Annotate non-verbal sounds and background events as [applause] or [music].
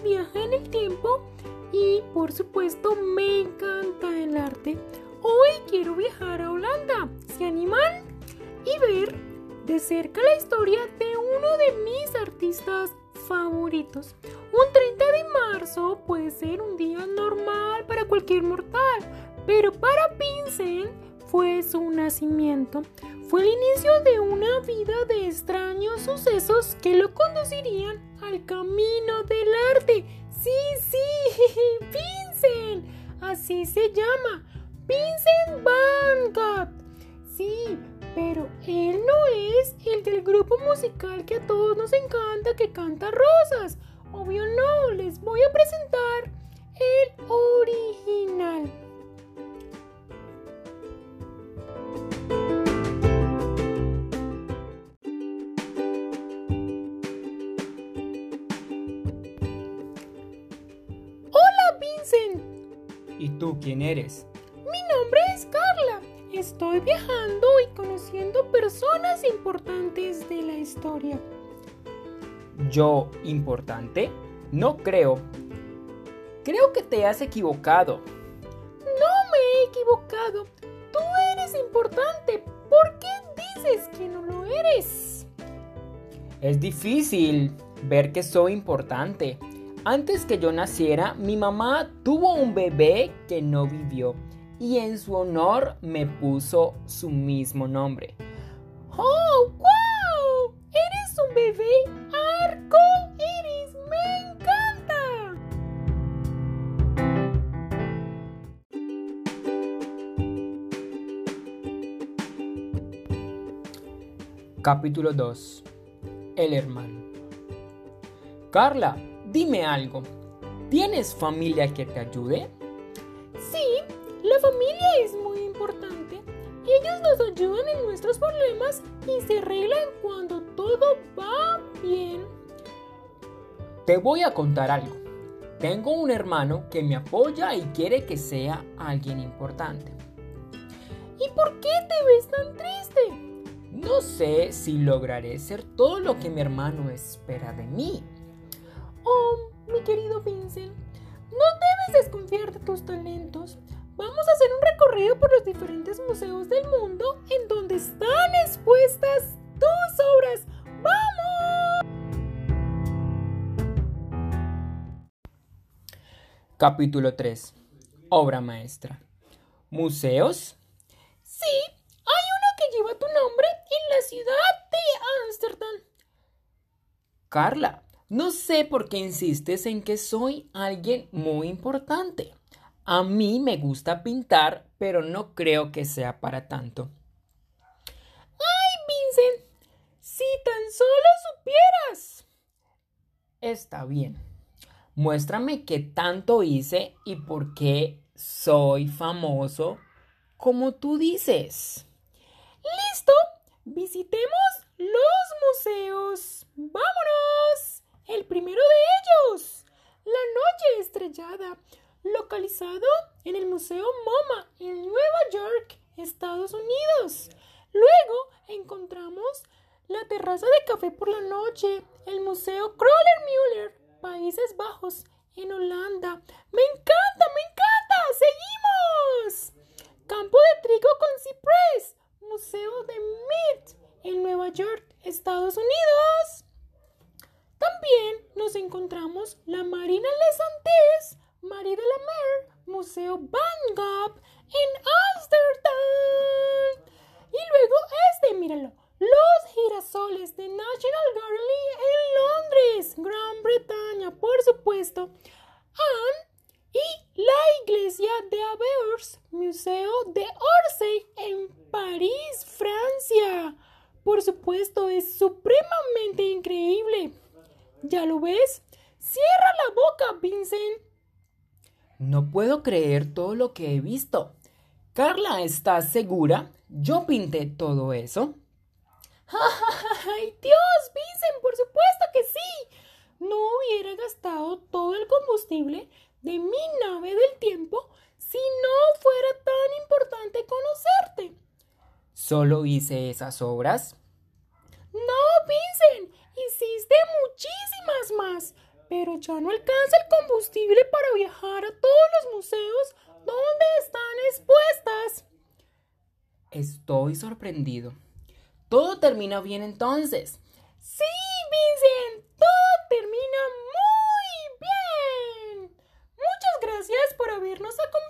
el viaje en el tiempo y por supuesto me encanta el arte. Hoy quiero viajar a Holanda, ¿se animan? Y ver de cerca la historia de uno de mis artistas favoritos. Un 30 de marzo puede ser un día normal para cualquier mortal, pero para Vincent fue su nacimiento. Fue el inicio de una vida de extraños sucesos que lo conducirían al camino del arte. Sí, sí, [laughs] Vincent. Así se llama. Vincent Van Gogh. Sí, pero él no es el del grupo musical que a todos nos encanta que canta rosas. Obvio no, les voy a presentar el original. ¿Y tú quién eres? Mi nombre es Carla. Estoy viajando y conociendo personas importantes de la historia. ¿Yo importante? No creo. Creo que te has equivocado. No me he equivocado. Tú eres importante. ¿Por qué dices que no lo eres? Es difícil ver que soy importante. Antes que yo naciera, mi mamá tuvo un bebé que no vivió y en su honor me puso su mismo nombre. ¡Oh, wow! ¡Eres un bebé arco iris! ¡Me encanta! Capítulo 2 El hermano Carla, dime algo. ¿Tienes familia que te ayude? Sí, la familia es muy importante. Ellos nos ayudan en nuestros problemas y se arreglan cuando todo va bien. Te voy a contar algo. Tengo un hermano que me apoya y quiere que sea alguien importante. ¿Y por qué te ves tan triste? No sé si lograré ser todo lo que mi hermano espera de mí. Oh, mi querido Vincent, no debes desconfiar de tus talentos. Vamos a hacer un recorrido por los diferentes museos del mundo en donde están expuestas tus obras. ¡Vamos! Capítulo 3. Obra maestra. ¿Museos? Sí, hay uno que lleva tu nombre en la ciudad de Ámsterdam. Carla, no sé por qué insistes en que soy alguien muy importante. A mí me gusta pintar, pero no creo que sea para tanto. ¡Ay, Vincent! Si tan solo supieras. Está bien. Muéstrame qué tanto hice y por qué soy famoso como tú dices. ¡Listo! Visitemos los museos. ¡Vámonos! El primero de ellos. La Noche Estrellada, localizado en el Museo MoMA en Nueva York, Estados Unidos. Luego encontramos la terraza de café por la noche, el Museo Kroller-Müller, Países Bajos, en Holanda. ¡Me encanta, me encanta! ¡Seguimos! Campo de trigo con ciprés, Museo de Mint, en Nueva York, Estados Unidos. Encontramos la Marina Les Antilles, Marie de la Mer, Museo Van Gogh en Ámsterdam. Y luego este, míralo, los girasoles de National Gallery en Londres, Gran Bretaña, por supuesto. Y la iglesia de Avers, Museo de Orsay en París, Francia. Por supuesto, es supremamente increíble. ¿Ya lo ves? Cierra la boca, Vincent. No puedo creer todo lo que he visto. Carla, ¿estás segura? ¿Yo pinté todo eso? [laughs] ¡Ay, Dios, Vincent! Por supuesto que sí. No hubiera gastado todo el combustible de mi nave del tiempo si no fuera tan importante conocerte. ¿Solo hice esas obras? No, Vincent, hiciste muchísimas más. Pero pero ya no alcanza el combustible para viajar a todos los museos donde están expuestas. Estoy sorprendido. Todo termina bien entonces. Sí, Vincent, todo termina muy bien. Muchas gracias por habernos acompañado.